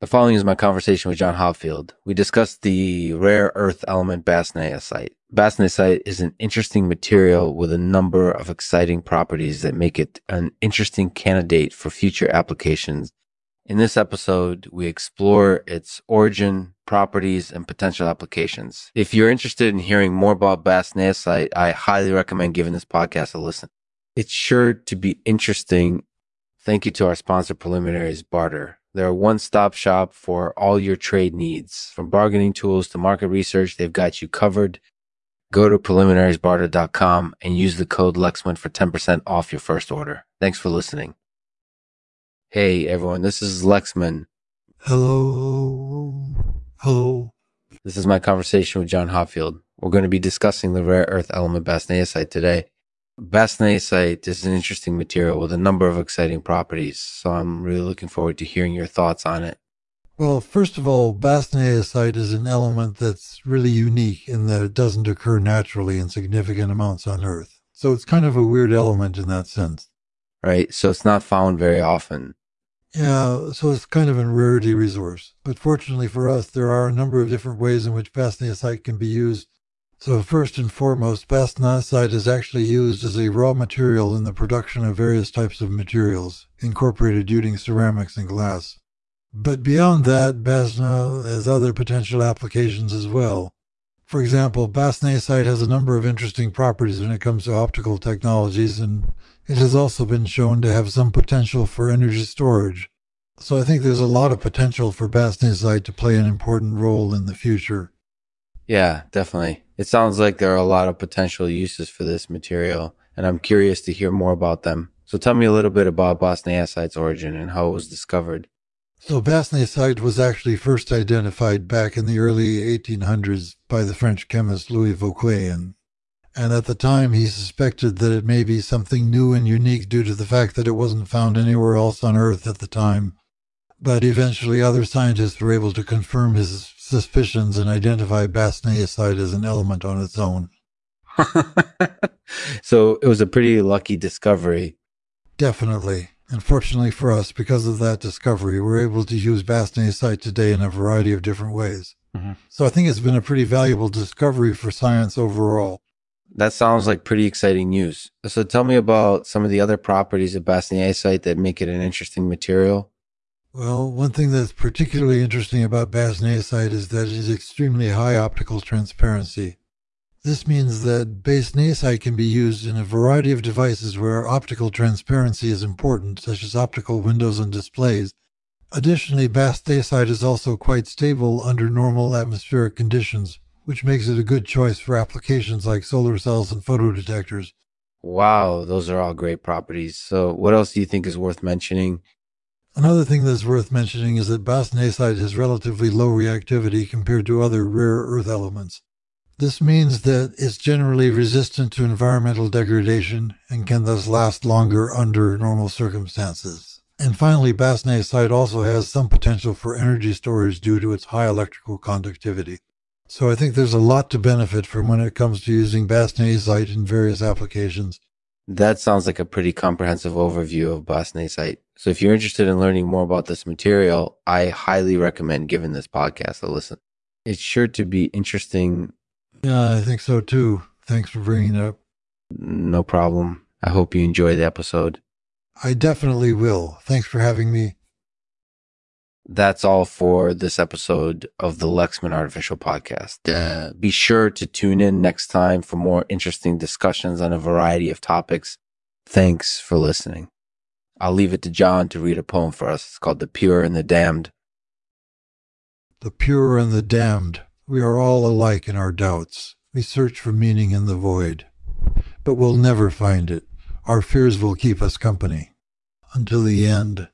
The following is my conversation with John Hopfield. We discussed the rare earth element bastnaesite. Bastnaesite is an interesting material with a number of exciting properties that make it an interesting candidate for future applications. In this episode, we explore its origin, properties, and potential applications. If you're interested in hearing more about bastnaesite, I highly recommend giving this podcast a listen. It's sure to be interesting. Thank you to our sponsor, Preliminaries Barter. They're a one stop shop for all your trade needs. From bargaining tools to market research, they've got you covered. Go to preliminariesbarter.com and use the code Lexman for 10% off your first order. Thanks for listening. Hey everyone, this is Lexman. Hello. Hello. This is my conversation with John Hopfield. We're going to be discussing the rare earth element bastnaesite today. Bastnaesite is an interesting material with a number of exciting properties, so I'm really looking forward to hearing your thoughts on it. Well, first of all, bastnaesite is an element that's really unique in that it doesn't occur naturally in significant amounts on Earth. So it's kind of a weird element in that sense. Right? So it's not found very often. Yeah, so it's kind of a rarity resource. But fortunately for us, there are a number of different ways in which bastnaesite can be used so first and foremost, bastnaesite is actually used as a raw material in the production of various types of materials, incorporated using ceramics and glass. But beyond that, bastna has other potential applications as well. For example, bastnaesite has a number of interesting properties when it comes to optical technologies, and it has also been shown to have some potential for energy storage. So I think there's a lot of potential for bastnaesite to play an important role in the future. Yeah, definitely. It sounds like there are a lot of potential uses for this material, and I'm curious to hear more about them. So tell me a little bit about bastnaesite's origin and how it was discovered. So bastnaesite was actually first identified back in the early 1800s by the French chemist Louis Vauquelin. And at the time, he suspected that it may be something new and unique due to the fact that it wasn't found anywhere else on Earth at the time. But eventually, other scientists were able to confirm his suspicions and identify bastnaesite as an element on its own. so it was a pretty lucky discovery. Definitely. And fortunately for us, because of that discovery, we're able to use bastnaesite today in a variety of different ways. Mm-hmm. So I think it's been a pretty valuable discovery for science overall. That sounds like pretty exciting news. So tell me about some of the other properties of bastnaesite that make it an interesting material. Well, one thing that's particularly interesting about bastnaesite is that it is extremely high optical transparency. This means that bastnaesite can be used in a variety of devices where optical transparency is important, such as optical windows and displays. Additionally, bastnaesite is also quite stable under normal atmospheric conditions, which makes it a good choice for applications like solar cells and photodetectors. Wow, those are all great properties. So, what else do you think is worth mentioning Another thing that's worth mentioning is that bastnaesite has relatively low reactivity compared to other rare earth elements. This means that it's generally resistant to environmental degradation and can thus last longer under normal circumstances. And finally, bastnaesite also has some potential for energy storage due to its high electrical conductivity. So I think there's a lot to benefit from when it comes to using bastnaesite in various applications. That sounds like a pretty comprehensive overview of bastnaesite. So if you're interested in learning more about this material, I highly recommend giving this podcast a listen. It's sure to be interesting. Yeah, I think so too. Thanks for bringing it up. No problem. I hope you enjoy the episode. I definitely will. Thanks for having me. That's all for this episode of the Lexman Artificial Podcast. Uh, be sure to tune in next time for more interesting discussions on a variety of topics. Thanks for listening. I'll leave it to John to read a poem for us. It's called The Pure and the Damned. The pure and the damned, we are all alike in our doubts. We search for meaning in the void. But we'll never find it. Our fears will keep us company. Until the end.